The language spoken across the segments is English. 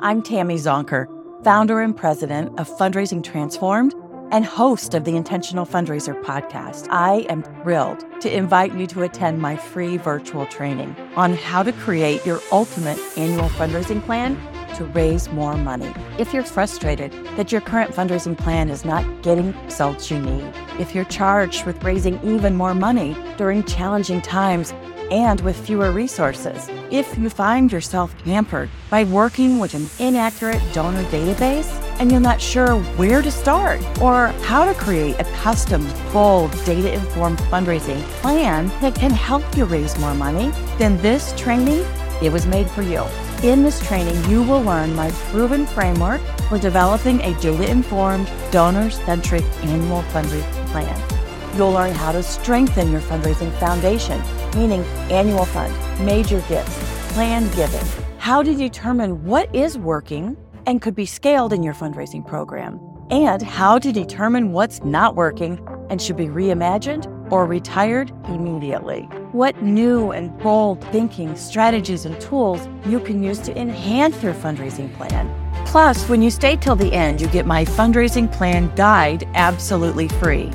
I'm Tammy Zonker, founder and president of Fundraising Transformed and host of the Intentional Fundraiser podcast. I am thrilled to invite you to attend my free virtual training on how to create your ultimate annual fundraising plan to raise more money. If you're frustrated that your current fundraising plan is not getting results you need, if you're charged with raising even more money during challenging times and with fewer resources, if you find yourself hampered by working with an inaccurate donor database, and you're not sure where to start or how to create a custom, bold, data informed fundraising plan that can help you raise more money, then this training, it was made for you. In this training, you will learn my proven framework for developing a data informed, donor centric annual fundraising plan. You'll learn how to strengthen your fundraising foundation, meaning annual fund, major gifts, planned giving, how to determine what is working and could be scaled in your fundraising program, and how to determine what's not working and should be reimagined or retired immediately. What new and bold thinking, strategies, and tools you can use to enhance your fundraising plan. Plus, when you stay till the end, you get my fundraising plan guide absolutely free.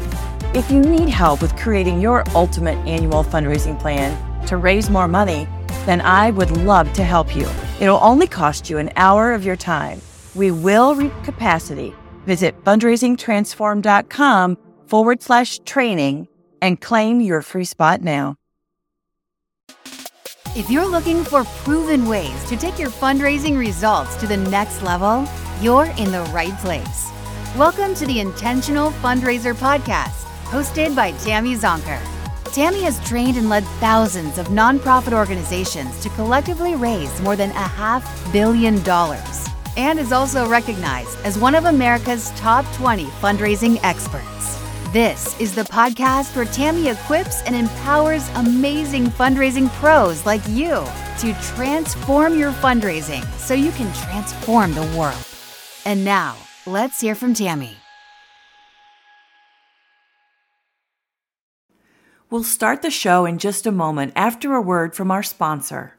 If you need help with creating your ultimate annual fundraising plan to raise more money, then I would love to help you. It'll only cost you an hour of your time. We will reach capacity. Visit fundraisingtransformed.com forward slash training and claim your free spot now. If you're looking for proven ways to take your fundraising results to the next level, you're in the right place. Welcome to the Intentional Fundraiser Podcast, hosted by Tammy Zonker. Tammy has trained and led thousands of nonprofit organizations to collectively raise more than a half billion dollars and is also recognized as one of America's top 20 fundraising experts. This is the podcast where Tammy equips and empowers amazing fundraising pros like you to transform your fundraising so you can transform the world. And now, let's hear from Tammy. We'll start the show in just a moment after a word from our sponsor.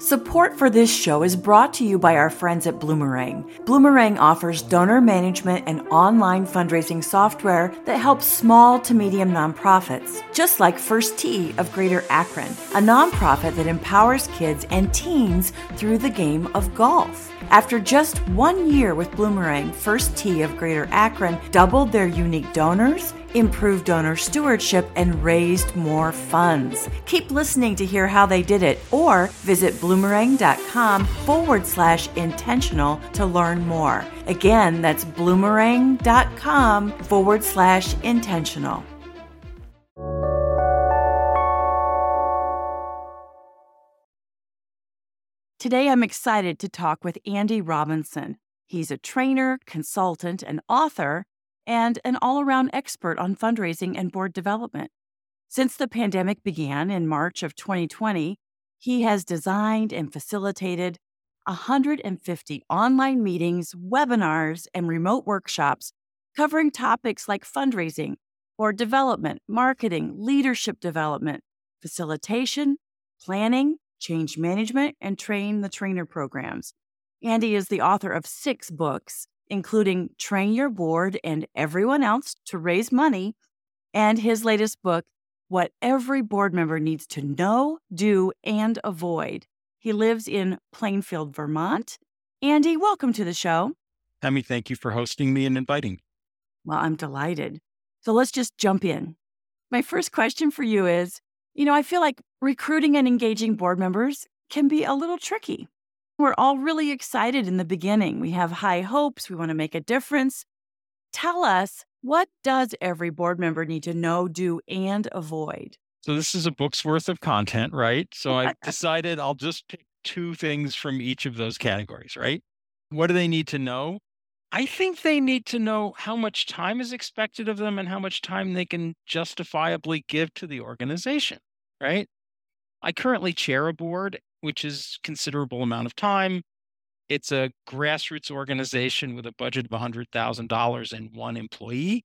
Support for this show is brought to you by our friends at Bloomerang. Bloomerang offers donor management and online fundraising software that helps small to medium nonprofits, just like First Tee of Greater Akron, a nonprofit that empowers kids and teens through the game of golf. After just one year with Bloomerang, First Tee of Greater Akron doubled their unique donors improved donor stewardship, and raised more funds. Keep listening to hear how they did it or visit bloomerang.com forward slash intentional to learn more. Again, that's bloomerang.com forward slash intentional. Today, I'm excited to talk with Andy Robinson. He's a trainer, consultant, and author and an all around expert on fundraising and board development. Since the pandemic began in March of 2020, he has designed and facilitated 150 online meetings, webinars, and remote workshops covering topics like fundraising, board development, marketing, leadership development, facilitation, planning, change management, and train the trainer programs. Andy is the author of six books, including Train Your Board and Everyone Else to Raise Money, and his latest book, What Every Board Member Needs to Know, Do, and Avoid. He lives in Plainfield, Vermont. Andy, welcome to the show. Tammy, thank you for hosting me and inviting. Well, I'm delighted. So let's just jump in. My first question for you is you know, I feel like recruiting and engaging board members can be a little tricky. We're all really excited in the beginning. We have high hopes. We want to make a difference. Tell us what does every board member need to know, do, and avoid? So, this is a book's worth of content, right? So, I decided I'll just pick two things from each of those categories, right? What do they need to know? I think they need to know how much time is expected of them and how much time they can justifiably give to the organization, right? I currently chair a board which is considerable amount of time. It's a grassroots organization with a budget of $100,000 and one employee.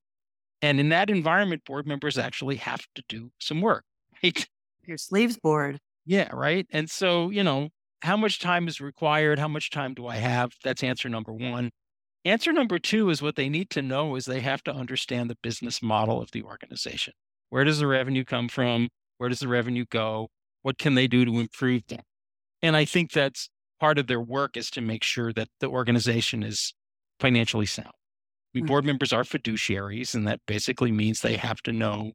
And in that environment, board members actually have to do some work, right? your sleeves board. Yeah, right. And so, you know, how much time is required? How much time do I have? That's answer number one. Answer number two is what they need to know is they have to understand the business model of the organization. Where does the revenue come from? Where does the revenue go? What can they do to improve that? And I think that's part of their work is to make sure that the organization is financially sound. I mean, Mhm. board members are fiduciaries, and that basically means they have to know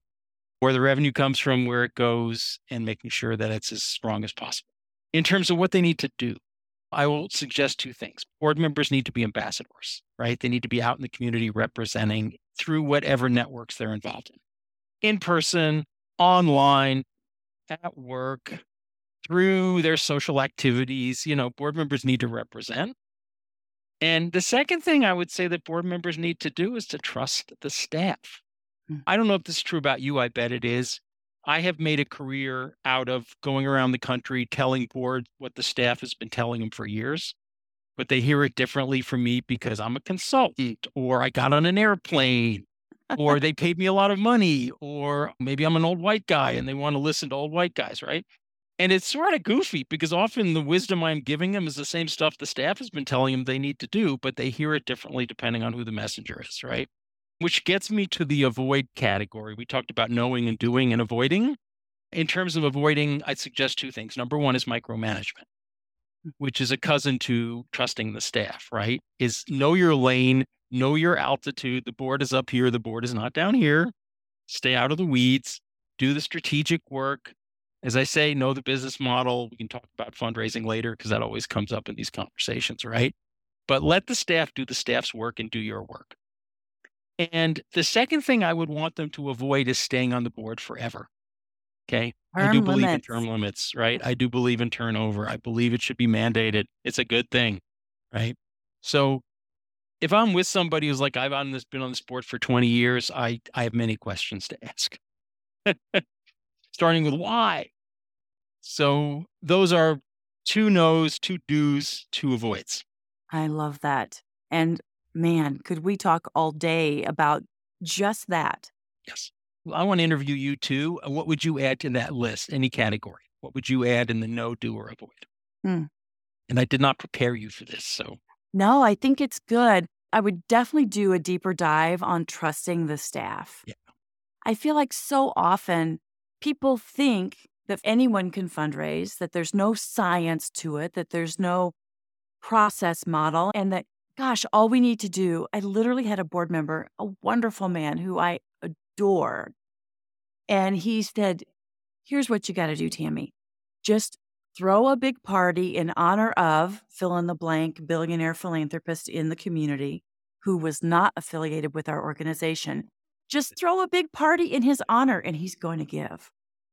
where the revenue comes from, where it goes, and making sure that it's as strong as possible. In terms of what they need to do, I will suggest two things. Board members need to be ambassadors, right? They need to be out in the community representing through whatever networks they're involved in, in person, online, at work, through their social activities. You know, board members need to represent. And the second thing I would say that board members need to do is to trust the staff. Hmm. I don't know if this is true about you. I bet it is. I have made a career out of going around the country telling boards what the staff has been telling them for years, but they hear it differently from me because I'm a consultant or I got on an airplane or they paid me a lot of money or maybe I'm an old white guy and they want to listen to old white guys, right? And it's sort of goofy because often the wisdom I'm giving them is the same stuff the staff has been telling them they need to do, but they hear it differently depending on who the messenger is, right? Which gets me to the avoid category. We talked about knowing and doing and avoiding. In terms of avoiding, I'd suggest two things. Number one is micromanagement, which is a cousin to trusting the staff, right? Is know your lane, know your altitude. The board is up here, the board is not down here. Stay out of the weeds, do the strategic work. As I say, know the business model. We can talk about fundraising later because that always comes up in these conversations, right? But let the staff do the staff's work and do your work. And the second thing I would want them to avoid is staying on the board forever. Okay. I do Term believe in term limits, right? I do believe in turnover. I believe it should be mandated. It's a good thing, right? So if I'm with somebody who's like, I've on this, been on the board for 20 years, I, I have many questions to ask. Starting with why. So those are two no's, two do's, two avoids. I love that. And man, could we talk all day about just that? Yes. Well, I want to interview you too. Uh, What would you add to that list? Any category? What would you add in the no, do, or avoid? Hmm. And I did not prepare you for this. So No, I think it's good. I would definitely do a deeper dive on trusting the staff. Yeah. I feel like so often people think that anyone can fundraise, that there's no science to it, that there's no process model, and that, gosh, all we need to do. I literally had a board member, a wonderful man who I adore. And he said, Here's what you got to do, Tammy. Just throw a big party in honor of fill in the blank billionaire philanthropist in the community who was not affiliated with our organization. Just throw a big party in his honor and he's going to give.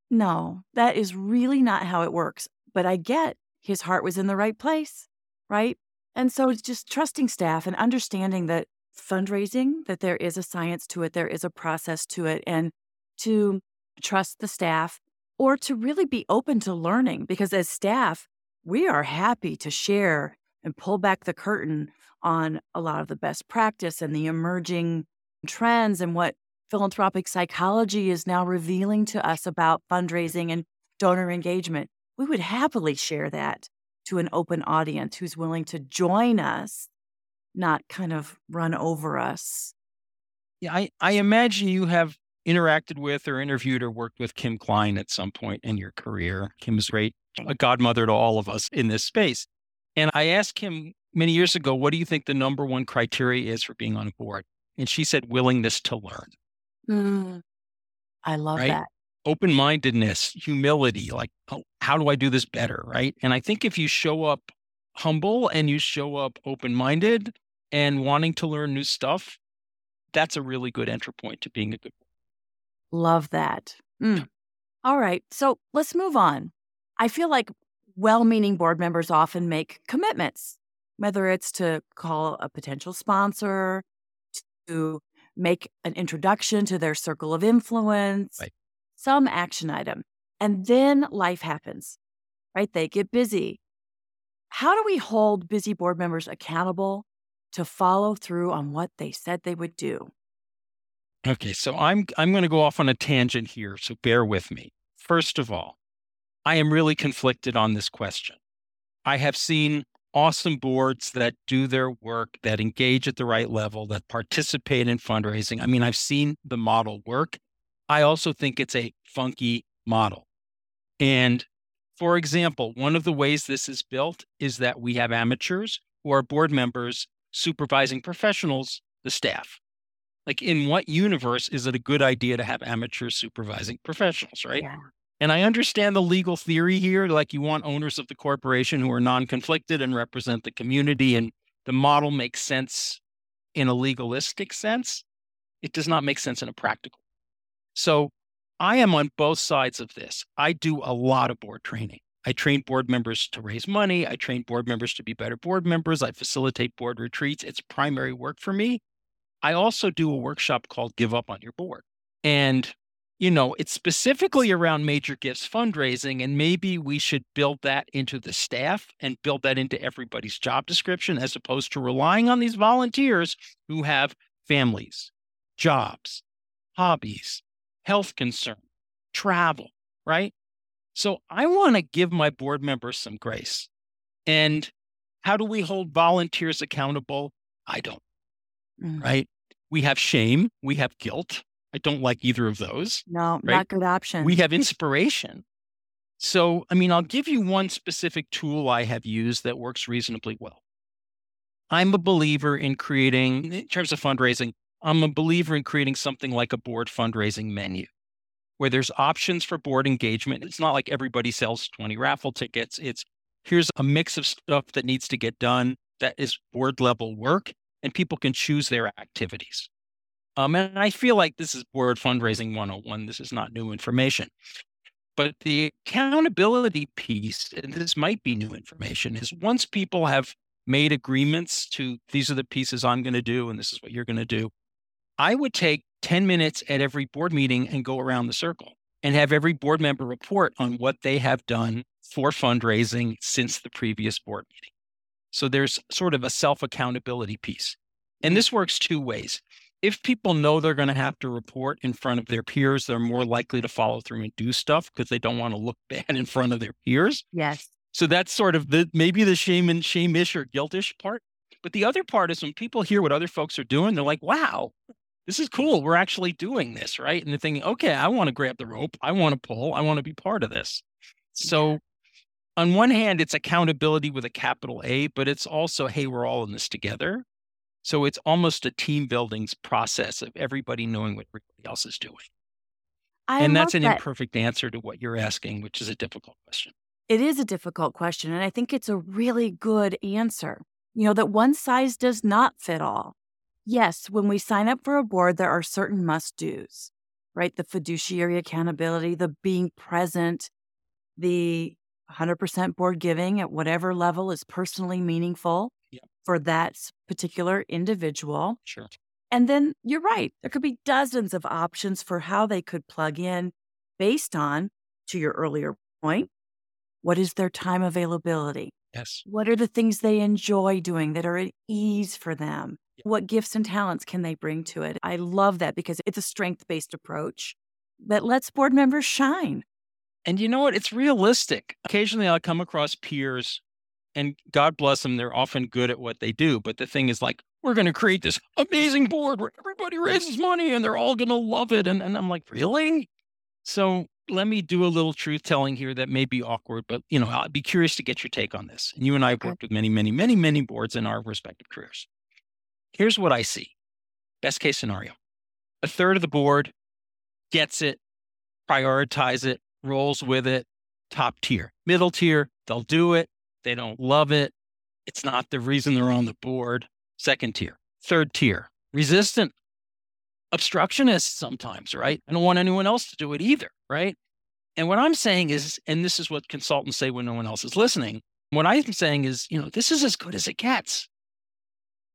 No, that is really not how it works. But I get his heart was in the right place, right? And so it's just trusting staff and understanding that fundraising, that there is a science to it, there is a process to it, and to trust the staff or to really be open to learning because as staff, we are happy to share and pull back the curtain on a lot of the best practice and the emerging trends and what philanthropic psychology is now revealing to us about fundraising and donor engagement. We would happily share that to an open audience who's willing to join us, not kind of run over us. yeah, I, I imagine you have interacted with or interviewed or worked with Kim Klein at some point in your career. Kim is great, a godmother to all of us in this space. And I asked him many years ago, what do you think the number one criteria is for being on a board? And she said, willingness to learn. Mm. I love Right. that. Open mindedness, humility, like, oh, how do I do this better? Right. And I think if you show up humble and you show up open minded and wanting to learn new stuff, that's a really good entry point to being a good. Love that. Mm. All right. So let's move on. I feel like well meaning board members often make commitments, whether it's to call a potential sponsor, to make an introduction to their circle of influence, Right. Some action item. And then life happens, right? They get busy. How do we hold busy board members accountable to follow through on what they said they would do? Okay. So I'm, I'm going to go off on a tangent here. So bear with me. First of all, I am really conflicted on this question. I have seen awesome boards that do their work, that engage at the right level, that participate in fundraising. I mean, I've seen the model work. I also think it's a funky model. And for example, one of the ways this is built is that we have amateurs who are board members supervising professionals, the staff. Like, in what universe is it a good idea to have amateurs supervising professionals, right? Yeah. And I understand the legal theory here. Like, you want owners of the corporation who are non conflicted and represent the community. And the model makes sense in a legalistic sense. It does not make sense in a practical. So, I am on both sides of this. I do a lot of board training. I train board members to raise money. I train board members to be better board members. I facilitate board retreats. It's primary work for me. I also do a workshop called Give Up on Your Board. And, you know, it's specifically around major gifts fundraising. And maybe we should build that into the staff and build that into everybody's job description as opposed to relying on these volunteers who have families, jobs, hobbies, health concern, travel, right? So I want to give my board members some grace. And how do we hold volunteers accountable? I don't, Mm. right? We have shame, we have guilt. I don't like either of those. No, Right. not good option. We have inspiration. So, I mean, I'll give you one specific tool I have used that works reasonably well. I'm a believer in creating, in terms of fundraising, I'm a believer in creating something like a board fundraising menu where there's options for board engagement. It's not like everybody sells 20 raffle tickets. It's here's a mix of stuff that needs to get done that is board level work, and people can choose their activities. Um, and I feel like this is board fundraising 101. This is not new information. But the accountability piece, and this might be new information, is once people have made agreements to these are the pieces I'm going to do and this is what you're going to do, I would take 10 minutes at every board meeting and go around the circle and have every board member report on what they have done for fundraising since the previous board meeting. So there's sort of a self accountability piece. And mm-hmm. this works two ways. If people know they're going to have to report in front of their peers, they're more likely to follow through and do stuff because they don't want to look bad in front of their peers. yes. So that's sort of the maybe the shame and shame-ish or guilt-ish part. But the other part is when people hear what other folks are doing, they're like, wow, this is cool. We're actually doing this, right? And they're thinking, okay, I want to grab the rope. I want to pull. I want to be part of this. So on one hand, it's accountability with a capital A, but it's also, hey, we're all in this together. So it's almost a team building process of everybody knowing what everybody else is doing. I and that's an that. imperfect answer to what you're asking, which is a difficult question. It is a difficult question, and I think it's a really good answer. You know, that one size does not fit all. Yes, when we sign up for a board, there are certain must do's, right? The fiduciary accountability, the being present, the 100% board giving at whatever level is personally meaningful Yeah. for that particular individual. Sure. And then you're right, there could be dozens of options for how they could plug in based on, to your earlier point, what is their time availability? Yes. What are the things they enjoy doing that are at ease for them? What gifts and talents can they bring to it? I love that because it's a strength based approach that lets board members shine. And you know what? It's realistic. Occasionally I'll come across peers, and God bless them, they're often good at what they do. But the thing is, like, we're going to create this amazing board where everybody raises money and they're all going to love it. And, and I'm like, really? So let me do a little truth telling here that may be awkward, but you know, I'd be curious to get your take on this. And you and I have worked with many, many, many, many boards in our respective careers. Here's what I see. Best case scenario. A third of the board gets it, prioritize it, rolls with it, top tier. Middle tier, they'll do it. They don't love it. It's not the reason they're on the board. Second tier. Third tier, resistant, obstructionist sometimes, right? I don't want anyone else to do it either, right? And what I'm saying is, and this is what consultants say when no one else is listening, what I'm saying is, you know, this is as good as it gets.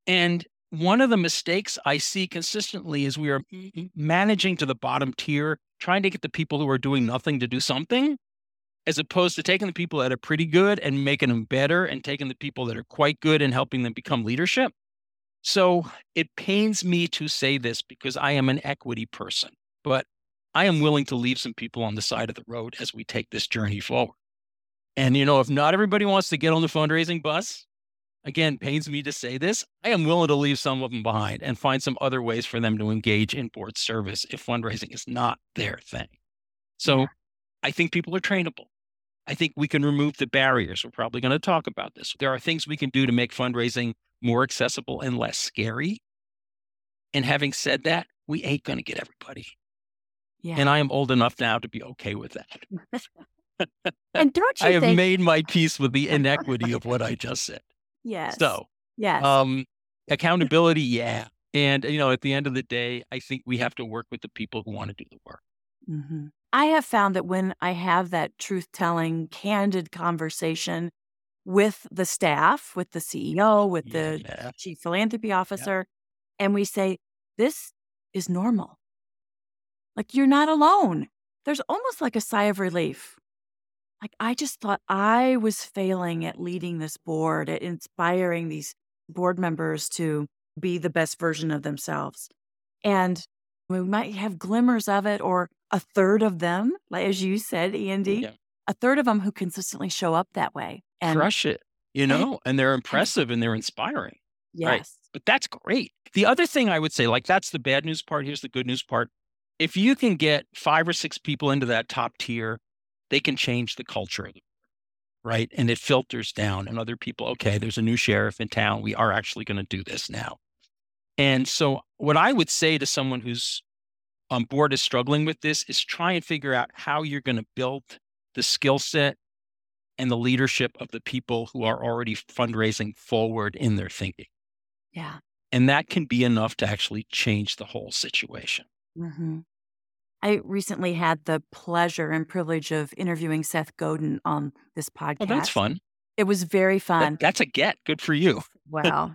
And one of the mistakes I see consistently is we are mm-hmm. Mm-hmm. managing to the bottom tier, trying to get the people who are doing nothing to do something, as opposed to taking the people that are pretty good and making them better and taking the people that are quite good and helping them become leadership. So it pains me to say this because I am an equity person, but I am willing to leave some people on the side of the road as we take this journey forward. And, you know, if not everybody wants to get on the fundraising bus, again, pains me to say this, I am willing to leave some of them behind and find some other ways for them to engage in board service if fundraising is not their thing. So yeah. I think people are trainable. I think we can remove the barriers. We're probably going to talk about this. There are things we can do to make fundraising more accessible and less scary. And having said that, we ain't going to get everybody. Yeah. And I am old enough now to be okay with that. and don't you I have think... made my peace with the inequity of what I just said. Yes. So, yes. Um, accountability, yeah. And, you know, at the end of the day, I think we have to work with the people who want to do the work. Mm-hmm. I have found that when I have that truth telling, candid conversation with the staff, with the CEO, with the yeah. chief philanthropy officer, yeah. and we say, this is normal. Like you're not alone. There's almost like a sigh of relief. Like I just thought I was failing at leading this board, at inspiring these board members to be the best version of themselves. And we might have glimmers of it, or a third of them, like as you said, END, yeah. a third of them who consistently show up that way and crush it, you know, and they're impressive and they're inspiring. Yes. Right? But that's great. The other thing I would say, like, that's the bad news part. Here's the good news part. If you can get five or six people into that top tier, they can change the culture of the right? And it filters down, and other people, okay, there's a new sheriff in town. We are actually going to do this now. And so, what I would say to someone who's on board is struggling with this is try and figure out how you're going to build the skill set and the leadership of the people who are already fundraising forward in their thinking. Yeah. And that can be enough to actually change the whole situation. Mm-hmm. I recently had the pleasure and privilege of interviewing Seth Godin on this podcast. Oh, that's fun. It was very fun. That, that's a get. Good for you. Well,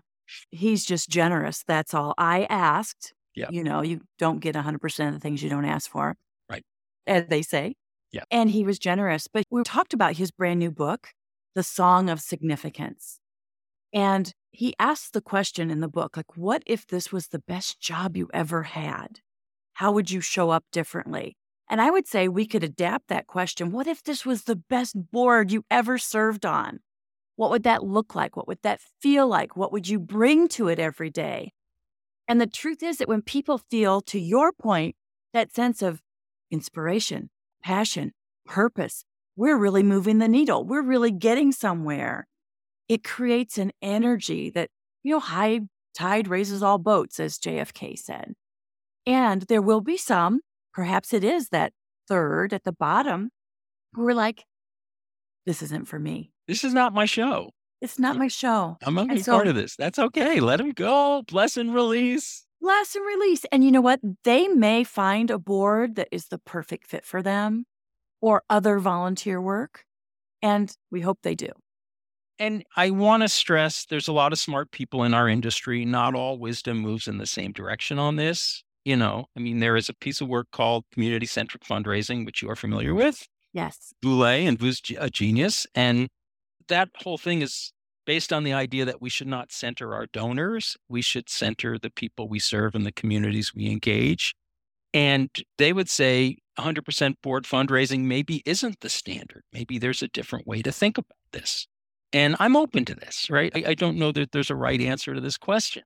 he's just generous. That's all. I asked. Yeah. You know, you don't get 100% of the things you don't ask for. Right. As they say. Yeah. And he was generous. But we talked about his brand new book, The Song of Significance. And he asked the question in the book, like, what if this was the best job you ever had? How would you show up differently? And I would say we could adapt that question. What if this was the best board you ever served on? What would that look like? What would that feel like? What would you bring to it every day? And the truth is that when people feel, to your point, that sense of inspiration, passion, purpose, we're really moving the needle. We're really getting somewhere. It creates an energy that, you know, high tide raises all boats, as JFK said. And there will be some, perhaps it is that third at the bottom, who are like, this isn't for me. This is not my show. It's not my show. I'm not so, part of this. That's okay. Let them go. Bless and release. Bless and release. And you know what? They may find a board that is the perfect fit for them or other volunteer work. And we hope they do. And I want to stress there's a lot of smart people in our industry. Not all wisdom moves in the same direction on this. You know, I mean, there is a piece of work called community centric fundraising, which you are familiar mm-hmm. with. Yes. Vu Le and Vu's uh, a genius. And that whole thing is based on the idea that we should not center our donors. We should center the people we serve and the communities we engage. And they would say 100% board fundraising maybe isn't the standard. Maybe there's a different way to think about this. And I'm open to this, right? I, I don't know that there's a right answer to this question.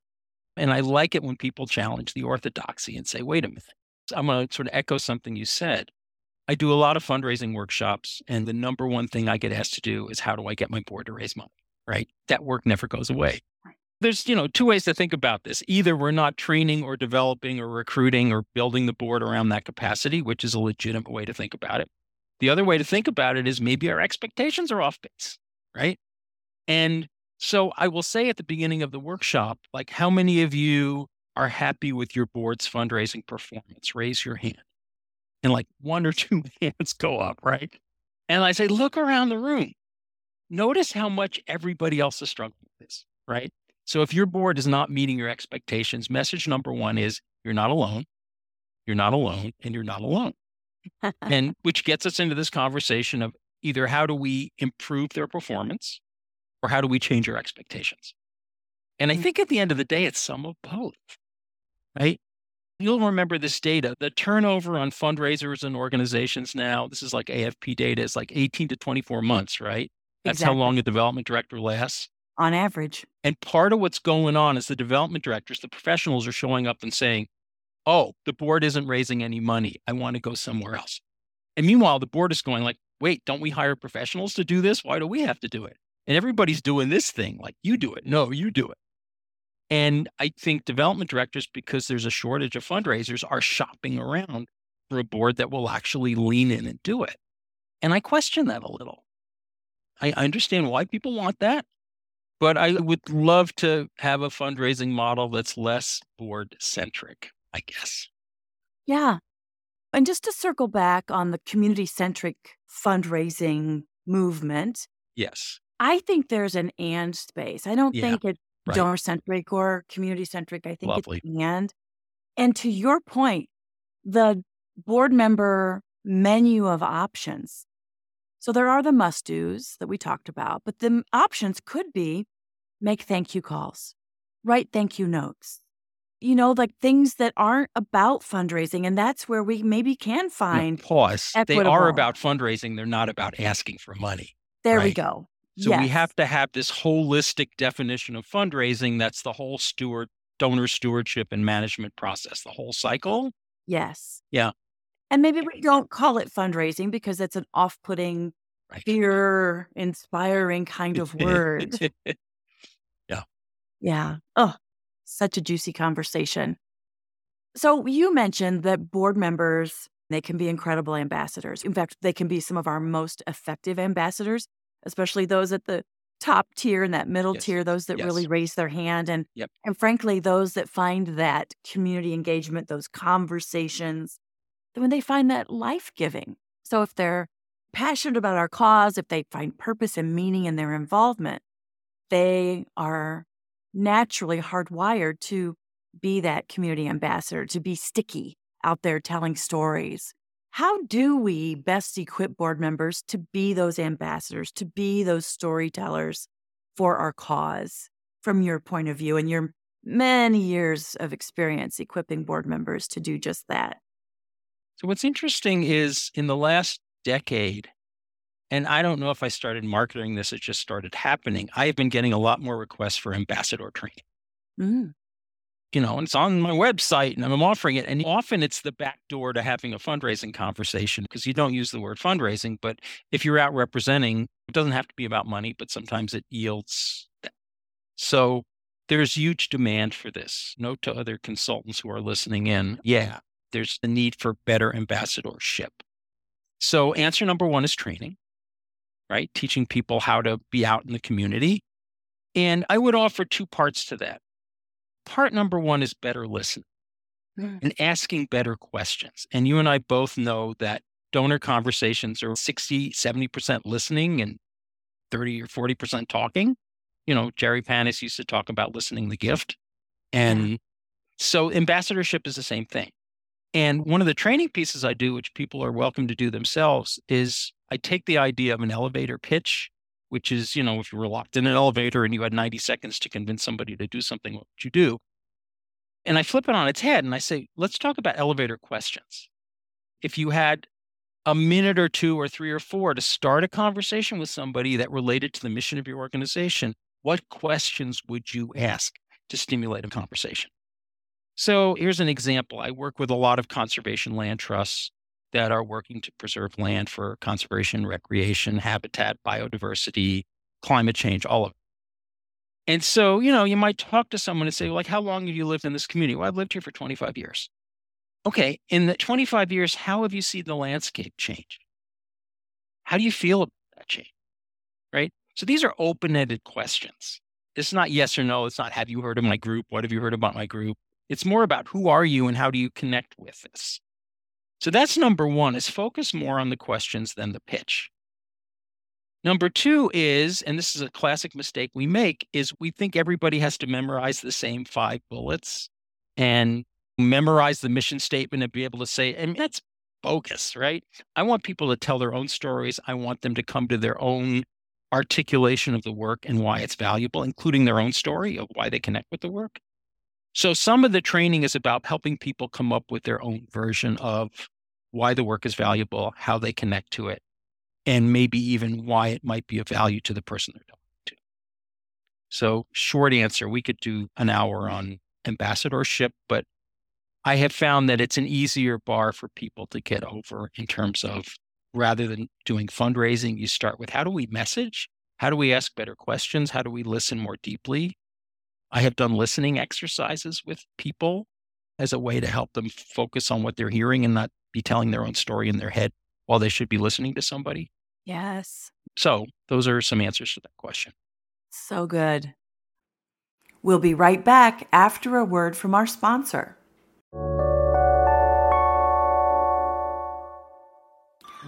And I like it when people challenge the orthodoxy and say, wait a minute. I'm going to sort of echo something you said. I do a lot of fundraising workshops, and the number one thing I get asked to do is how do I get my board to raise money? Right? That work never goes away. There's, you know, two ways to think about this. Either we're not training or developing or recruiting or building the board around that capacity, which is a legitimate way to think about it. The other way to think about it is maybe our expectations are off base, right? And so I will say at the beginning of the workshop, like, how many of you are happy with your board's fundraising performance? Raise your hand and like one or two hands go up, right? And I say, look around the room. Notice how much everybody else is struggling with this, right? So if your board is not meeting your expectations, message number one is you're not alone. You're not alone and you're not alone. and which gets us into this conversation of either how do we improve their performance or how do we change our expectations? And I mm. think at the end of the day, it's some of both, right? You'll remember this data. The turnover on fundraisers and organizations now, this is like AFP data, is like 18 to 24 months, right? That's Exactly. how long a development director lasts. On average. And part of what's going on is the development directors, the professionals are showing up and saying, Oh, the board isn't raising any money. I want to go somewhere else. And meanwhile, the board is going like, wait, don't we hire professionals to do this? Why do we have to do it? And everybody's doing this thing like you do it. No, you do it. And I think development directors, because there's a shortage of fundraisers, are shopping around for a board that will actually lean in and do it. And I question that a little. I understand why people want that, but I would love to have a fundraising model that's less board centric, I guess. Yeah. And just to circle back on the community centric fundraising movement, Yes. I think there's an and space. I don't Yeah, think it's right. donor centric or community centric. I think Lovely. it's and. And to your point, the board member menu of options. So there are the must do's that we talked about, but the options could be make thank you calls, write thank you notes, you know, like things that aren't about fundraising. And that's where we maybe can find. pause. They are about fundraising. They're not about asking for money. There we go. So we have to have this holistic definition of fundraising. That's the whole steward donor stewardship and management process, the whole cycle. Yes. Yeah. And maybe we don't call it fundraising because it's an off putting, Right. fear inspiring kind of word. Yeah. Yeah. Oh, such a juicy conversation. So you mentioned that board members, they can be incredible ambassadors. In fact, they can be some of our most effective ambassadors, especially those at the top tier and that middle Yes. tier, those that really raise their hand and Yep. and frankly, those that find that community engagement, those conversations, when they find that life giving. So if they're passionate about our cause, if they find purpose and meaning in their involvement, they are naturally hardwired to be that community ambassador, to be sticky out there telling stories. How do we best equip board members to be those ambassadors, to be those storytellers for our cause from your point of view and your many years of experience equipping board members to do just that? So what's interesting is in the last decade, and I don't know if I started marketing this, it just started happening. I've been getting a lot more requests for ambassador training. Mm, You know, and it's on my website and I'm offering it. And often it's the back door to having a fundraising conversation because you don't use the word fundraising. But if you're out representing, it doesn't have to be about money, but sometimes it yields that. So there's huge demand for this. Note to other consultants who are listening in. Yeah, there's the need for better ambassadorship. So answer number one is training, right? Teaching people how to be out in the community. And I would offer two parts to that. Part number one is better listening Mm. and asking better questions. And you and I both know that donor conversations are 60, 70% listening and 30 or 40% talking. You know, Jerry Panas used to talk about listening the gift. And so ambassadorship is the same thing. And one of the training pieces I do, which people are welcome to do themselves, is I take the idea of an elevator pitch, which is, you know, if you were locked in an elevator and you had 90 seconds to convince somebody to do something, what would you do? And I flip it on its head and I say, let's talk about elevator questions. If you had a minute or two or three or four to start a conversation with somebody that related to the mission of your organization, what questions would you ask to stimulate a conversation? So here's an example. I work with a lot of conservation land trusts that are working to preserve land for conservation, recreation, habitat, biodiversity, climate change, all of it. And so, you know, you might talk to someone and say, like, how long have you lived in this community? Well, I've lived here for 25 years. Okay. In the 25 years, how have you seen the landscape change? How do you feel about that change? Right. So these are open ended questions. It's not yes or no. It's not, have you heard of my group? What have you heard about my group? It's more about who are you and how do you connect with this? So that's number one is focus more on the questions than the pitch. Number two is, and this is a classic mistake we make, is we think everybody has to memorize the same five bullets and memorize the mission statement and be able to say, and that's bogus, right? I want people to tell their own stories. I want them to come to their own articulation of the work and why it's valuable, including their own story of why they connect with the work. So some of the training is about helping people come up with their own version of why the work is valuable, how they connect to it, and maybe even why it might be of value to the person they're talking to. So, short answer, we could do an hour mm-hmm. on ambassadorship, but I have found that it's an easier bar for people to get over in terms of rather than doing fundraising, you start with how do we message? How do we ask better questions? How do we listen more deeply? I have done listening exercises with people as a way to help them focus on what they're hearing and not be telling their own story in their head while they should be listening to somebody. Yes. So, those are some answers to that question. So good. We'll be right back after a word from our sponsor.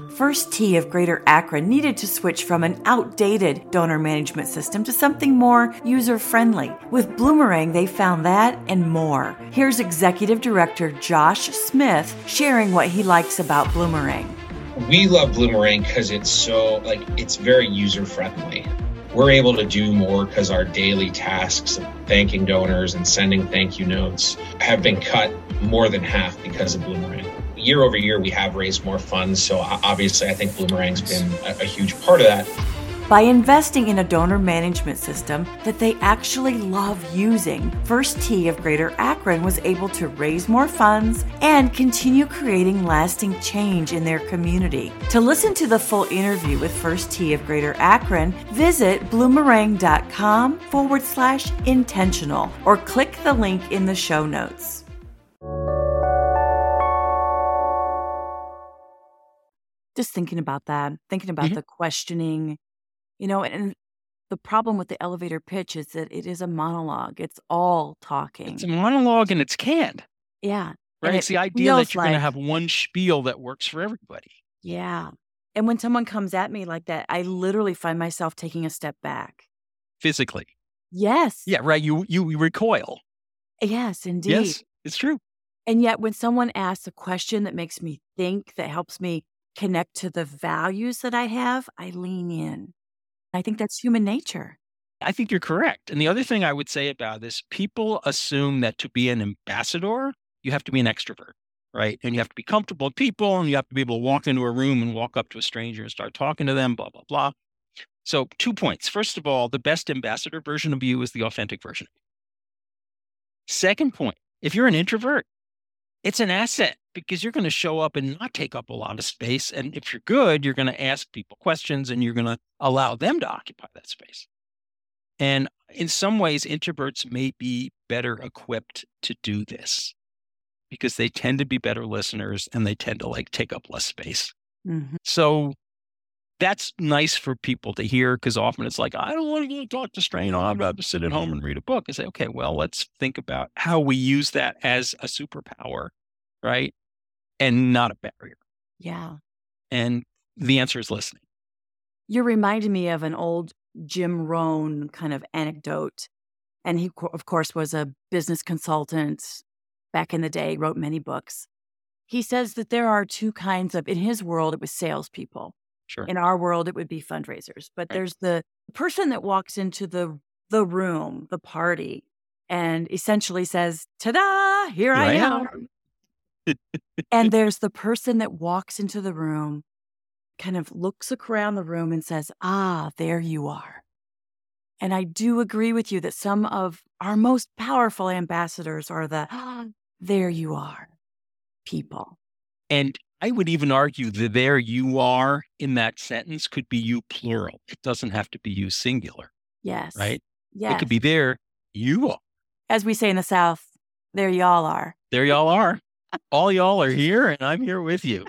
First Tee of Greater Akron needed to switch from an outdated donor management system to something more user friendly. With Bloomerang, they found that and more. Here's Executive Director Josh Smith sharing what he likes about Bloomerang. We love Bloomerang because it's so, like, it's very user friendly. We're able to do more because our daily tasks of thanking donors and sending thank you notes have been cut more than half because of Bloomerang year over year, we have raised more funds. So obviously, I think Bloomerang's been a, a huge part of that. By investing in a donor management system that they actually love using, First Tee of Greater Akron was able to raise more funds and continue creating lasting change in their community. To listen to the full interview with First Tee of Greater Akron, visit bloomerang.com forward slash intentional or click the link in the show notes. Just thinking about that, thinking about Mhm. the questioning, you know, and the problem with the elevator pitch is that it is a monologue. It's all talking. It's a monologue and it's canned, yeah. And right? it It's the idea that you're going to have one spiel that works for everybody. yeah. And when someone comes at me like that, I literally find myself taking a step back. physically. Yes. Yeah, right. You you recoil. Yes, indeed. Yes, it's true. And yet, when someone asks a question that makes me think, that helps me connect to the values that I have, I lean in. I think that's human nature. I think you're correct. And the other thing I would say about this, people assume that to be an ambassador, you have to be an extrovert, right? And you have to be comfortable with people and you have to be able to walk into a room and walk up to a stranger and start talking to them, blah, blah, blah. So, two points. First of all, the best ambassador version of you is the authentic version. Second point, if you're an introvert, it's an asset because you're going to show up and not take up a lot of space. And if you're good, you're going to ask people questions and you're going to allow them to occupy that space. And in some ways, introverts may be better equipped to do this because they tend to be better listeners and they tend to like take up less space. Mhm. So that's nice for people to hear because often it's like, I don't want to go talk to strain. I'd rather sit at home and read a book and say, okay, well, let's think about how we use that as a superpower, right? And not a barrier. Yeah. And the answer is listening. You're reminding me of an old Jim Rohn kind of anecdote. And he, of course, was a business consultant back in the day, wrote many books. He says that there are two kinds of, in his world, it was salespeople. Sure. In our world, it would be fundraisers. But Right. there's the person that walks into the the room, the party, and essentially says, "Ta-da! Here I Right. am." and there's the person that walks into the room, kind of looks around the room and says, Ah, there you are. And I do agree with you that some of our most powerful ambassadors are the, ah, there you are people. And I would even argue that there you are in that sentence could be you plural. It doesn't have to be you singular, Yes. right? Yes. It could be there you are. As we say in the South, there y'all are. There y'all are. All y'all are here and I'm here with you,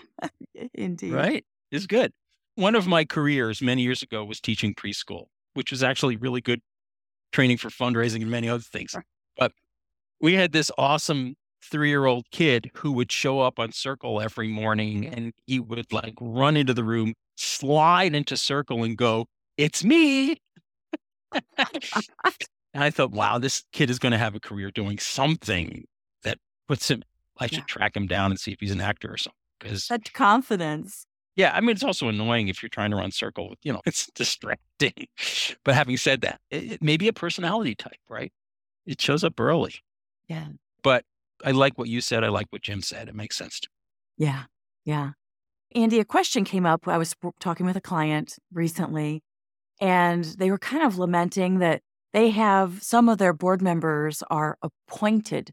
Indeed. right? It's good. One of my careers many years ago was teaching preschool, which was actually really good training for fundraising and many other things. But we had this awesome three year old kid who would show up on Circle every morning and he would like run into the room, slide into Circle and go, It's me. and I thought, wow, this kid is going to have a career doing something that puts him, I should Yeah. track him down and see if he's an actor or something. Because Such confidence. yeah, I mean, it's also annoying if you're trying to run circle. You know, it's distracting. But having said that, it, it may be a personality type, right? It shows up early. Yeah. But I like what you said. I like what Jim said. It makes sense to me. Yeah. Yeah. Andy, a question came up. I was talking with a client recently, and they were kind of lamenting that they have some of their board members are appointed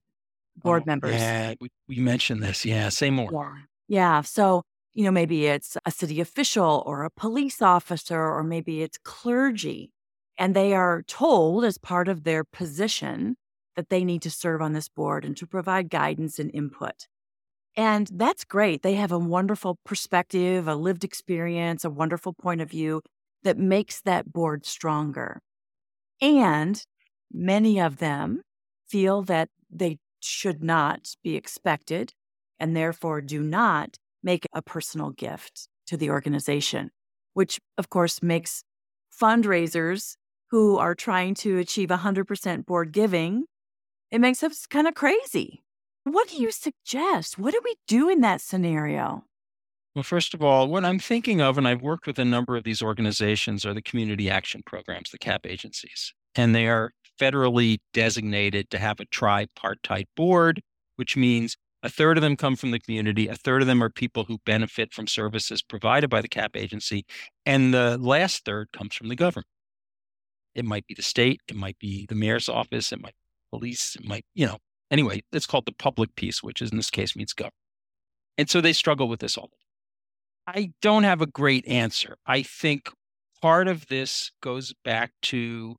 board oh, members. Yeah, we, we mentioned this. Yeah, say more. Yeah. Yeah. So, you know, maybe it's a city official or a police officer, or maybe it's clergy, and they are told as part of their position that they need to serve on this board and to provide guidance and input. And that's great. They have a wonderful perspective, a lived experience, a wonderful point of view that makes that board stronger. And many of them feel that they should not be expected and therefore do not make a personal gift to the organization, which of course makes fundraisers who are trying to achieve 100% board giving, it makes us kind of crazy. What do hmm. you suggest? What do we do in that scenario? Well, first of all, what I'm thinking of, and I've worked with a number of these organizations, are the community action programs, the CAP agencies. And they are federally designated to have a tripartite board, which means a third of them come from the community, a third of them are people who benefit from services provided by the CAP agency, and the last third comes from the government. It might be the state, it might be the mayor's office, it might be police, might, you know, Anyway, it's called the public piece, which is in this case means government. And so they struggle with this all the time. I don't have a great answer. I think part of this goes back to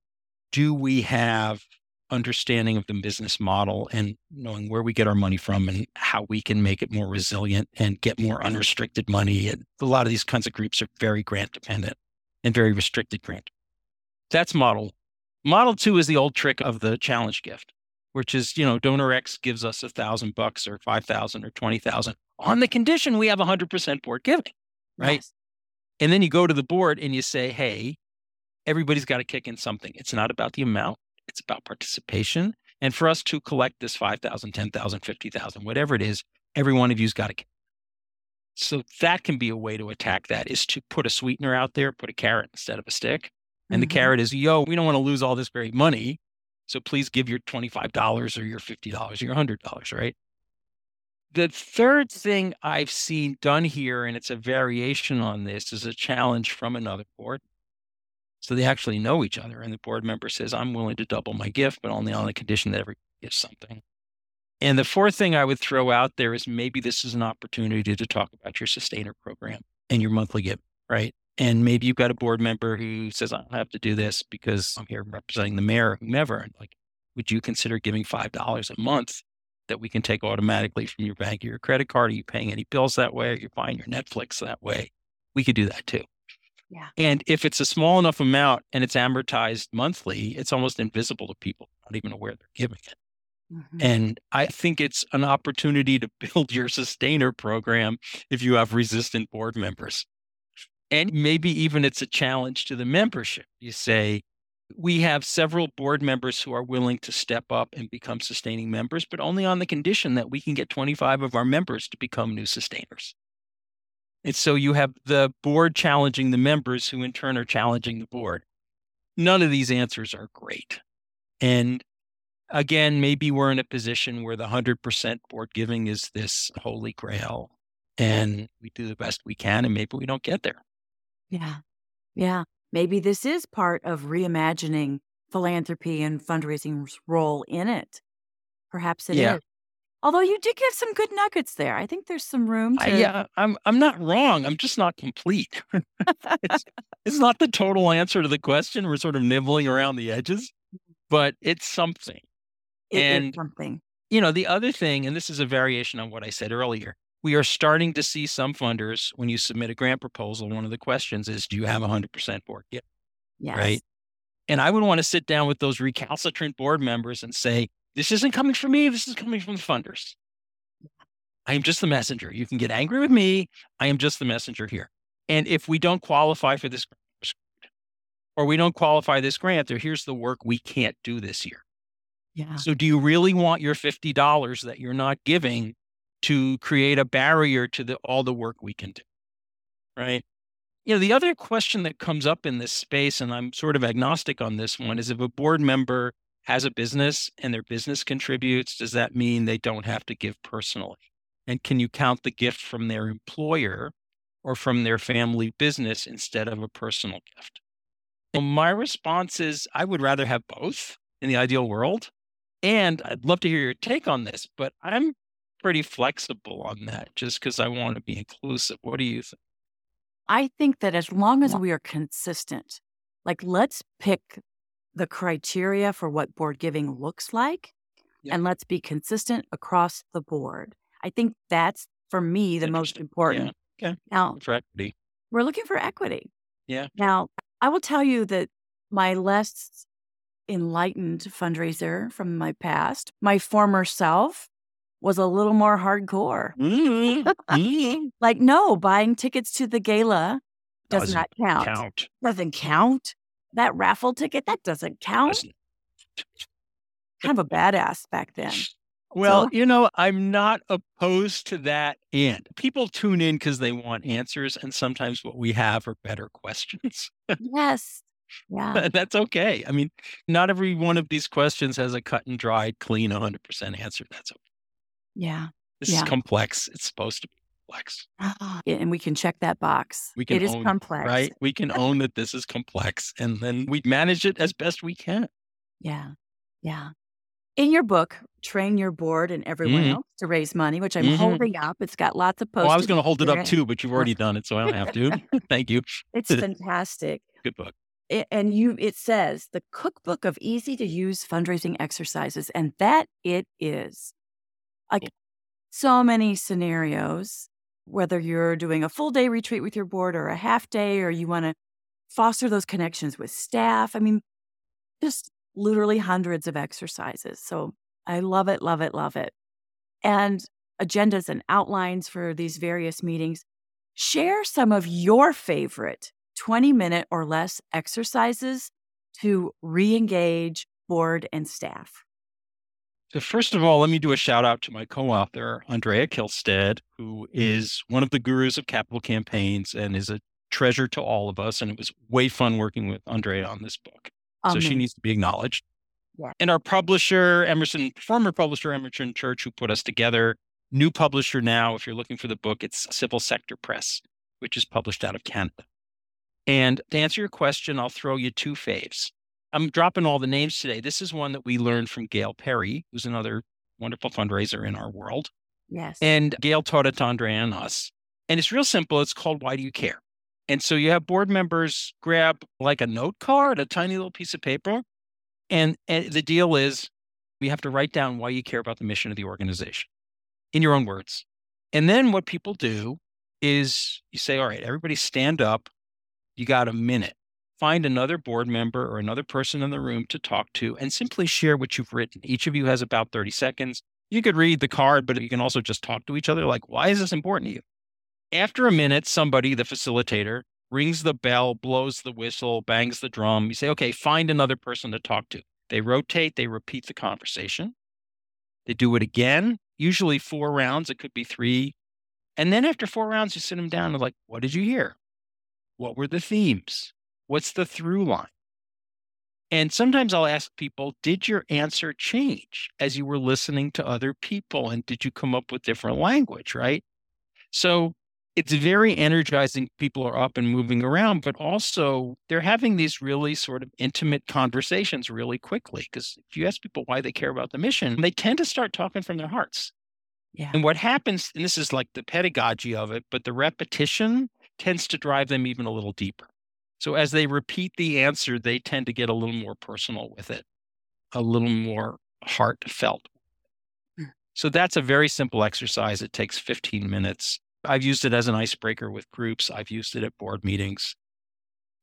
do we have understanding of the business model and knowing where we get our money from and how we can make it more resilient and get more unrestricted money. And a lot of these kinds of groups are very grant dependent and very restricted grant. That's model. Model two is the old trick of the challenge gift which is, you know, donor X gives us a thousand bucks or 5,000 or 20,000 on the condition we have 100% board giving. Right. Yes. And then you go to the board and you say, hey, everybody's got to kick in something. It's not about the amount, it's about participation. And for us to collect this 5,000, 10,000, 50,000, whatever it is, every one of you's got to. So that can be a way to attack that is to put a sweetener out there, put a carrot instead of a stick. And mm-hmm. the carrot is, yo, we don't want to lose all this great money. So please give your $25 or your $50 or your $100, right? The third thing I've seen done here, and it's a variation on this, is a challenge from another board. So they actually know each other. And the board member says, I'm willing to double my gift, but only on the condition that everybody gives something. And the fourth thing I would throw out there is maybe this is an opportunity to talk about your sustainer program and your monthly gift, right? And maybe you've got a board member who says, I don't have to do this because I'm here representing the mayor or whomever. And like, would you consider giving $5 a month that we can take automatically from your bank or your credit card? Are you paying any bills that way? Are you buying your Netflix that way? We could do that too. Yeah. And if it's a small enough amount and it's amortized monthly, it's almost invisible to people, not even aware they're giving it. Mm-hmm. And I think it's an opportunity to build your sustainer program if you have resistant board members. And maybe even it's a challenge to the membership. You say, we have several board members who are willing to step up and become sustaining members, but only on the condition that we can get 25 of our members to become new sustainers. And so you have the board challenging the members who in turn are challenging the board. None of these answers are great. And again, maybe we're in a position where the 100% board giving is this holy grail and we do the best we can and maybe we don't get there. Yeah. Yeah. Maybe this is part of reimagining philanthropy and fundraising's role in it. Perhaps it yeah. is. Although you did give some good nuggets there. I think there's some room to. yeah, I'm I'm not wrong. I'm just not complete. it's, it's not the total answer to the question. We're sort of nibbling around the edges, but it's something. It and, something. You know, the other thing, and this is a variation on what I said earlier, we are starting to see some funders, when you submit a grant proposal, one of the questions is, do you have 100% board gift? Yes. Right. And I would want to sit down with those recalcitrant board members and say, this isn't coming from me. This is coming from the funders. I am just the messenger. You can get angry with me. I am just the messenger here. And if we don't qualify for this or we don't qualify this grant, or here's the work we can't do this year. Yeah. So do you really want your $50 that you're not giving to create a barrier to the, all the work we can do. Right. You know, the other question that comes up in this space, and I'm sort of agnostic on this one, is if a board member has a business and their business contributes, does that mean they don't have to give personally? And can you count the gift from their employer or from their family business instead of a personal gift? Well, my response is I would rather have both in the ideal world. And I'd love to hear your take on this, but I'm pretty flexible on that just because I want to be inclusive. What do you think? I think that as long as we are consistent, like let's pick the criteria for what board giving looks like and let's be consistent across the board. I think that's for me the most important. Yeah. Okay. Now, For equity. we're looking for equity. Yeah. Now, I will tell you that my less enlightened fundraiser from my past, my former self, was a little more hardcore. Mhm. Mhm. Like, no, buying tickets to the gala does Doesn't not count. Count. Doesn't count. That raffle ticket, that doesn't count. Doesn't Kind of a badass back then. Well, So- you know, I'm not opposed to that. And people tune in because they want answers. And sometimes what we have are better questions. yes. Yeah. that's okay. I mean, not every one of these questions has a cut and dried, clean, 100% answer. That's okay. Yeah. This Yeah. is complex. It's supposed to be complex, Yeah, and we can check that box. We can it is own- complex. right? We can own that this is complex and then we manage it as best we can. Yeah. Yeah. In your book, Train Your Board and Everyone Mhm. Else to Raise Money, which I'm Mhm. holding up. It's got lots of posts. Well, I was going to hold it up too, but you've already done it, so I don't have to. Thank you. It's fantastic. Good book. it, and you it says the cookbook of easy to use fundraising exercises and that it is like so many scenarios whether you're doing a full day retreat with your board or a half day or you want to foster those connections with staff i mean just literally hundreds of exercises. So i love it love it love it. And agendas and outlines for these various meetings. Share some of your favorite 20 minute or less exercises to re engage board and staff. So first of all, let me do a shout out to my co-author, Andrea Kihlstedt, who mm-hmm. is one of the gurus of capital campaigns and is a treasure to all of us. And it was way fun working with Andrea on this book. So she needs to be acknowledged. Yeah. And our publisher, Emerson, former publisher, Emerson Church, who put us together. New publisher now, if you're looking for the book, it's Civil Sector Press, which is published out of Canada. And to answer your question, I'll throw you two faves. I'm dropping all the names today. This is one that we learned from Gail Perry, who's another wonderful fundraiser in our world. Yes. And Gail taught it to Andrea and us. And it's real simple. It's called Why Do You Care? And so you have board members grab like a note card, a tiny little piece of paper. And, and the deal is we have to write down why you care about the mission of the organization in your own words. And then what people do is you say, all right, everybody stand up. You got a minute. Find another board member or another person in the room to talk to and simply share what you've written. Each of you has about 30 seconds. You could read the card, but you can also just talk to each other like, why is this important to you? After a minute, somebody, the facilitator, rings the bell, blows the whistle, bangs the drum. You say, okay, find another person to talk to. They rotate, they repeat the conversation. They do it again, usually four rounds. It could be three. And then after four rounds, you sit them down and like, what did you hear? What were the themes? What's the through line? And sometimes I'll ask people, did your answer change as you were listening to other people? And did you come up with different language, right? So it's very energizing. People are up and moving around, but also they're having these really sort of intimate conversations really quickly. Because if you ask people why they care about the mission, they tend to start talking from their hearts. yeah. And what happens, and this is like the pedagogy of it, but the repetition tends to drive them even a little deeper. So as they repeat the answer, they tend to get a little more personal with it, a little more heartfelt. Mm. So that's a very simple exercise. It takes 15 minutes. I've used it as an icebreaker with groups. I've used it at board meetings.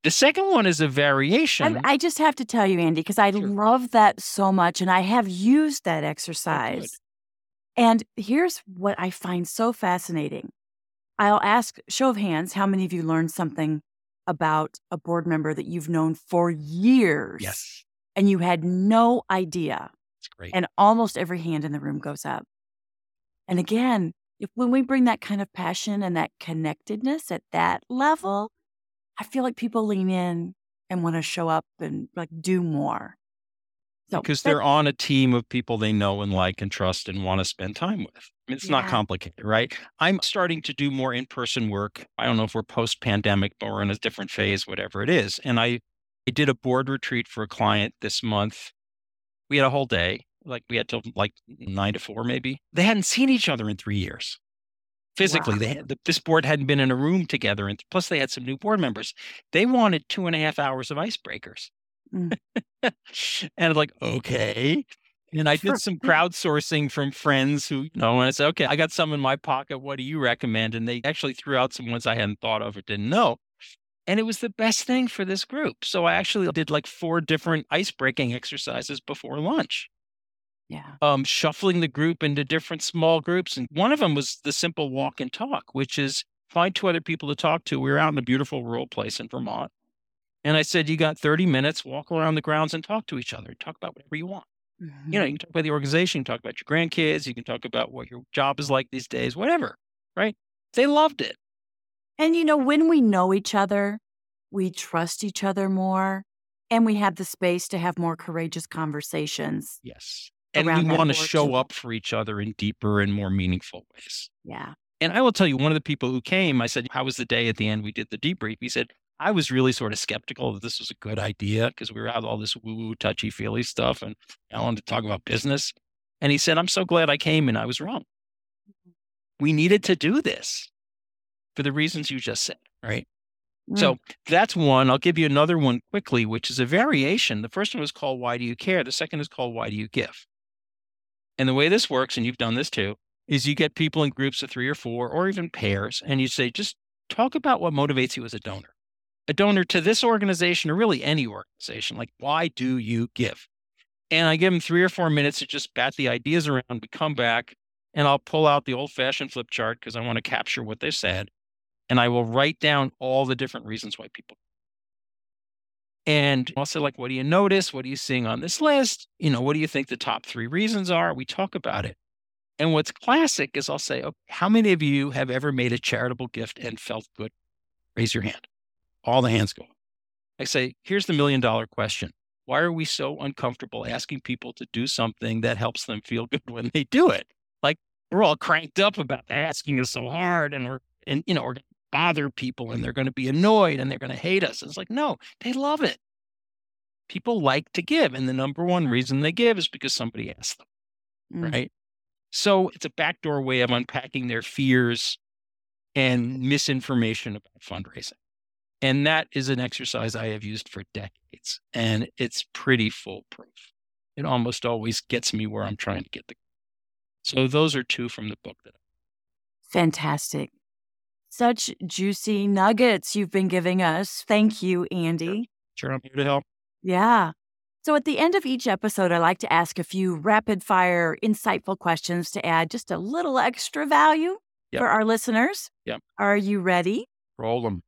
The second one is a variation. I, I just have to tell you, Andy, because I Sure. love that so much and I have used that exercise. And here's what I find so fascinating. I'll ask, show of hands, how many of you learned something about a board member that you've known for years yes, and you had no idea? And almost every hand in the room goes up. And again, if when we bring that kind of passion and that connectedness at that level, I feel like people lean in and want to show up and like do more. So because they're on a team of people they know and like and trust and want to spend time with. It's not complicated, right? I'm starting to do more in person work. I don't know if we're post pandemic, but we're in a different phase, whatever it is. And I, I did a board retreat for a client this month. We had a whole day, like we had till like nine to four, maybe. They hadn't seen each other in three years. Physically, Wow. they had, the, this board hadn't been in a room together, and plus they had some new board members. They wanted two and a half hours of icebreakers. Mm. and I'm like, okay. And I did some crowdsourcing from friends who, you know, and I said, okay, I got some in my pocket. What do you recommend? And they actually threw out some ones I hadn't thought of or didn't know. And it was the best thing for this group. So I actually did like four different ice breaking exercises before lunch, yeah. um, shuffling the group into different small groups. And one of them was the simple walk and talk, which is find two other people to talk to. We were out in a beautiful rural place in Vermont. And I said, you got 30 minutes, walk around the grounds and talk to each other. Talk about whatever you want. Mhm. You know, you can talk about the organization, you can talk about your grandkids, you can talk about what your job is like these days, whatever, right? They loved it. And you know, when we know each other, we trust each other more and we have the space to have more courageous conversations. Yes. And we want to show up for each other in deeper and more meaningful ways. Yeah. And I will tell you, one of the people who came, I said, How was the day at the end? We did the debrief. He said, I was really sort of skeptical that this was a good idea because we were out all this woo woo, touchy feely stuff. And I wanted to talk about business. And he said, I'm so glad I came and I was wrong. We needed to do this for the reasons you just said, right? Mm. So that's one. I'll give you another one quickly, which is a variation. The first one was called Why Do You Care? The second is called Why Do You Give? And the way this works, and you've done this too, is you get people in groups of three or four or even pairs, and you say, just talk about what motivates you as a donor. A donor to this organization or really any organization. Like, why do you give? And I give them three or four minutes to just bat the ideas around. We come back, and I'll pull out the old fashioned flip chart because I want to capture what they said and I will write down all the different reasons why people. And I'll say, like, what do you notice? What are you seeing on this list? You know, what do you think the top three reasons are? We talk about it. And what's classic is I'll say, okay, how many of you have ever made a charitable gift and felt good? Raise your hand. All the hands go up. I say, here's the million dollar question. Why are we so uncomfortable asking people to do something that helps them feel good when they do it? Like we're all cranked up about asking is so hard and we're, and you know, we're going to bother people and they're going to be annoyed and they're going to hate us. It's like, no, they love it. People like to give. And the number one reason they give is because somebody asked them, Mm. right? So it's a backdoor way of unpacking their fears and misinformation about fundraising. And that is an exercise I have used for decades, and it's pretty foolproof. It almost always gets me where I'm trying to get the. So those are two from the book that. Fantastic. Such juicy nuggets you've been giving us. Thank you, Andy. Sure, I'm here to help. Yeah. So at the end of each episode, I like to ask a few rapid fire, insightful questions to add just a little extra value Yep. for our listeners. Yep. Are you ready? Roll them.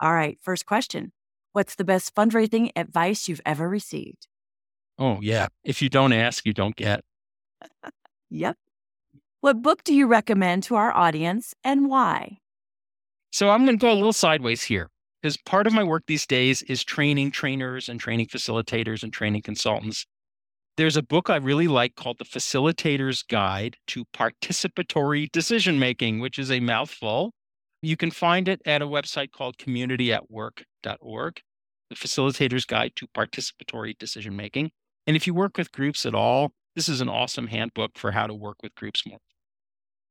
All right. First question What's the best fundraising advice you've ever received? Oh yeah. If you don't ask, you don't get. Yep. What book do you recommend to our audience and why? So I'm going to go a little sideways here because part of my work these days is training trainers and training facilitators and training consultants. There's a book I really like called The Facilitator's Guide to Participatory Decision Making, which is a mouthful. You can find it at a website called communityatwork.org, The Facilitator's Guide to Participatory Decision Making. And if you work with groups at all, this is an awesome handbook for how to work with groups more.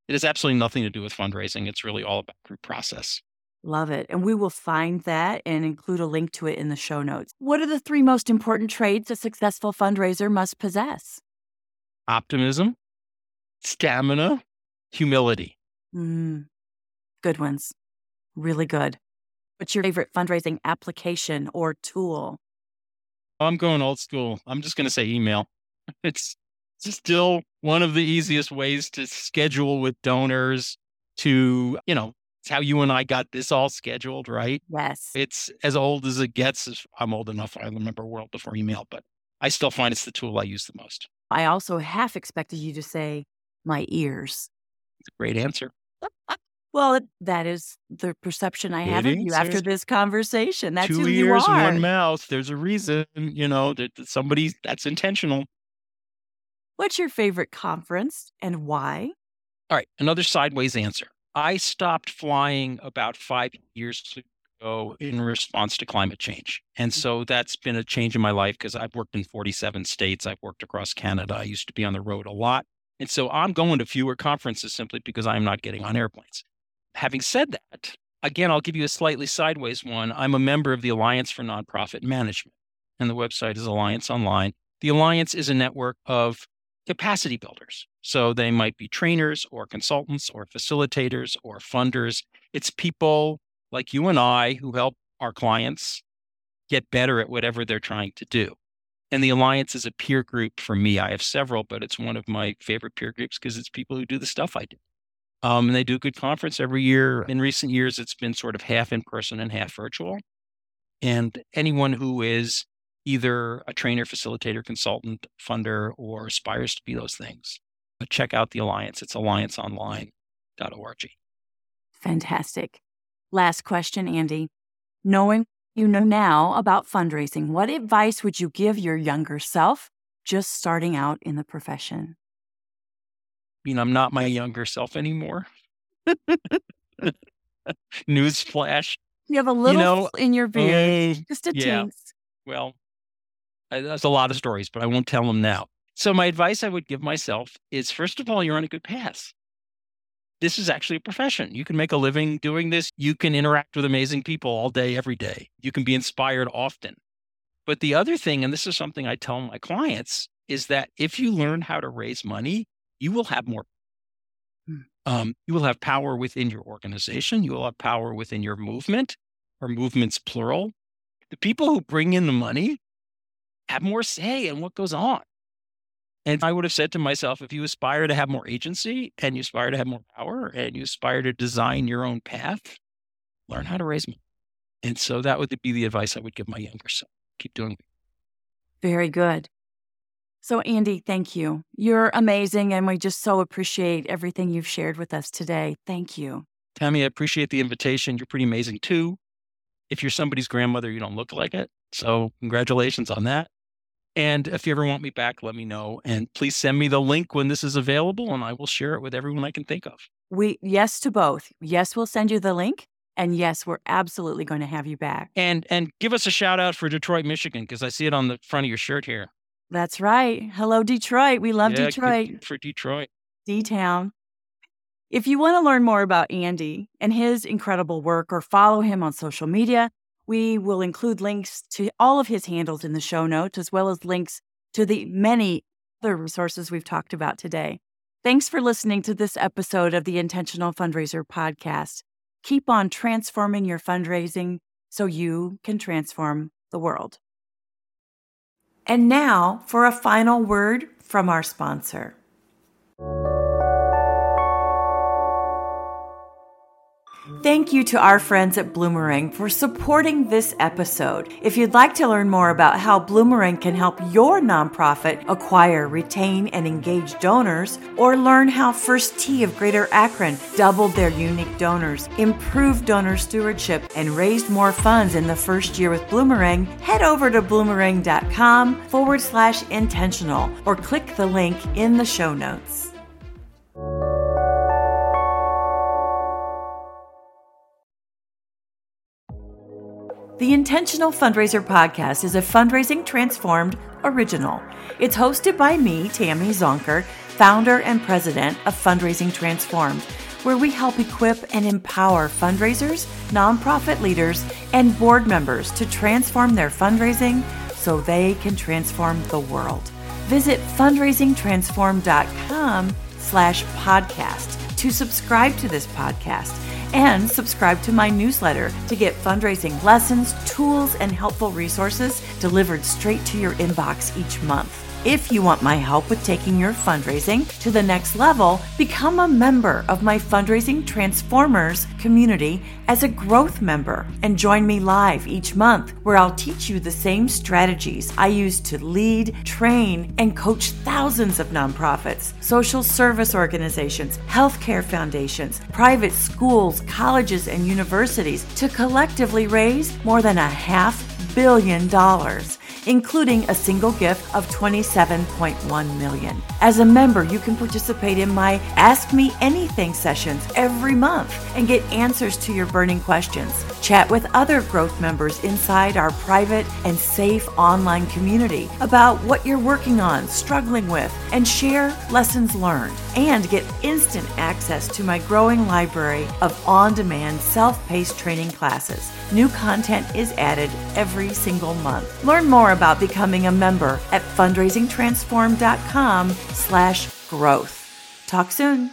It has absolutely nothing to do with fundraising. It's really all about group process. Love it. And we will find that and include a link to it in the show notes. What are the three most important traits a successful fundraiser must possess? optimism, stamina, humility. Mm, good ones. Really good. What's your favorite fundraising application or tool? I'm going old school. I'm just going to say email. It's still one of the easiest ways to schedule with donors to, you know, it's how you and I got this all scheduled, right? Yes. It's as old as it gets. I'm old enough. I remember a world before email, but I still find it's the tool I use the most. I also half expected you to say my ears. Great answer. Well, that is the perception I have of you after this conversation. That's Two who you ears, are. one mouth. There's a reason, you know, that that somebody that's intentional. What's your favorite conference and why? All right, another sideways answer. I stopped flying about five years ago in response to climate change. And mm. so that's been a change in my life because I've worked in 47 states. I've worked across Canada. I used to be on the road a lot. And so I'm going to fewer conferences simply because I'm not getting on airplanes. Having said that, again, I'll give you a slightly sideways one. I'm a member of the Alliance for Nonprofit Management, and the website is Alliance Online. The Alliance is a network of capacity builders. So they might be trainers or consultants or facilitators or funders. It's people like you and I who help our clients get better at whatever they're trying to do. And the Alliance is a peer group for me. I have several, but it's one of my favorite peer groups because it's people who do the stuff I do. Um, and they do a good conference every year. In recent years, it's been sort of half in person and half virtual. And anyone who is either a trainer, facilitator, consultant, funder, or aspires to be those things, but check out the Alliance. It's allianceonline.org. Fantastic. Last question, Andy. Knowing you know now about fundraising, what advice would you give your younger self just starting out in the profession? I mean, I'm not my younger self anymore. Newsflash. You have a little you know, in your beard, um, just a yeah. teens. Well, that's a lot of stories, but I won't tell them now. So, my advice I would give myself is first of all, you're on a good path. This is actually a profession. You can make a living doing this. You can interact with amazing people all day, every day. You can be inspired often. But the other thing, and this is something I tell my clients, is that if you learn how to raise money, you will have more. Hmm. Um, you will have power within your organization. You will have power within your movement, or movements plural. The people who bring in the money have more say in what goes on. And I would have said to myself, if you aspire to have more agency and you aspire to have more power and you aspire to design your own path, learn how to raise money. And so that would be the advice I would give my younger self. Keep doing it. Very good. So, Andy, thank you. You're amazing. And we just so appreciate everything you've shared with us today. Thank you. Tammy, I appreciate the invitation. You're pretty amazing too. If you're somebody's grandmother, you don't look like it. So, congratulations on that. And if you ever want me back, let me know. And please send me the link when this is available and I will share it with everyone I can think of. We yes to both. Yes, we'll send you the link. And yes, we're absolutely going to have you back. And and give us a shout out for Detroit, Michigan, because I see it on the front of your shirt here. That's right. Hello, Detroit. We love yeah, Detroit. For Detroit. D Town. If you want to learn more about Andy and his incredible work or follow him on social media, we will include links to all of his handles in the show notes, as well as links to the many other resources we've talked about today. Thanks for listening to this episode of the Intentional Fundraiser podcast. Keep on transforming your fundraising so you can transform the world. And now for a final word from our sponsor. Thank you to our friends at Bloomerang for supporting this episode. If you'd like to learn more about how Bloomerang can help your nonprofit acquire, retain, and engage donors, or learn how First Tee of Greater Akron doubled their unique donors, improved donor stewardship, and raised more funds in the first year with Bloomerang, head over to bloomerang.com forward slash intentional or click the link in the show notes. The Intentional Fundraiser podcast is a fundraising transformed original. It's hosted by me, Tammy Zonker, founder and president of Fundraising Transformed, where we help equip and empower fundraisers, nonprofit leaders, and board members to transform their fundraising so they can transform the world. Visit fundraisingtransformed.com slash podcast to subscribe to this podcast and subscribe to my newsletter to get fundraising lessons, tools, and helpful resources delivered straight to your inbox each month. If you want my help with taking your fundraising to the next level, become a member of my Fundraising Transformers community as a growth member and join me live each month where I'll teach you the same strategies I use to lead, train, and coach thousands of nonprofits, social service organizations, healthcare foundations, private schools, colleges, and universities to collectively raise more than a half billion dollars including a single gift of 27.1 million. As a member, you can participate in my Ask Me Anything sessions every month and get answers to your burning questions. Chat with other growth members inside our private and safe online community about what you're working on, struggling with, and share lessons learned. And get instant access to my growing library of on demand self paced training classes. New content is added every single month. Learn more about becoming a member at fundraisingtransformed.com slash growth. Talk soon.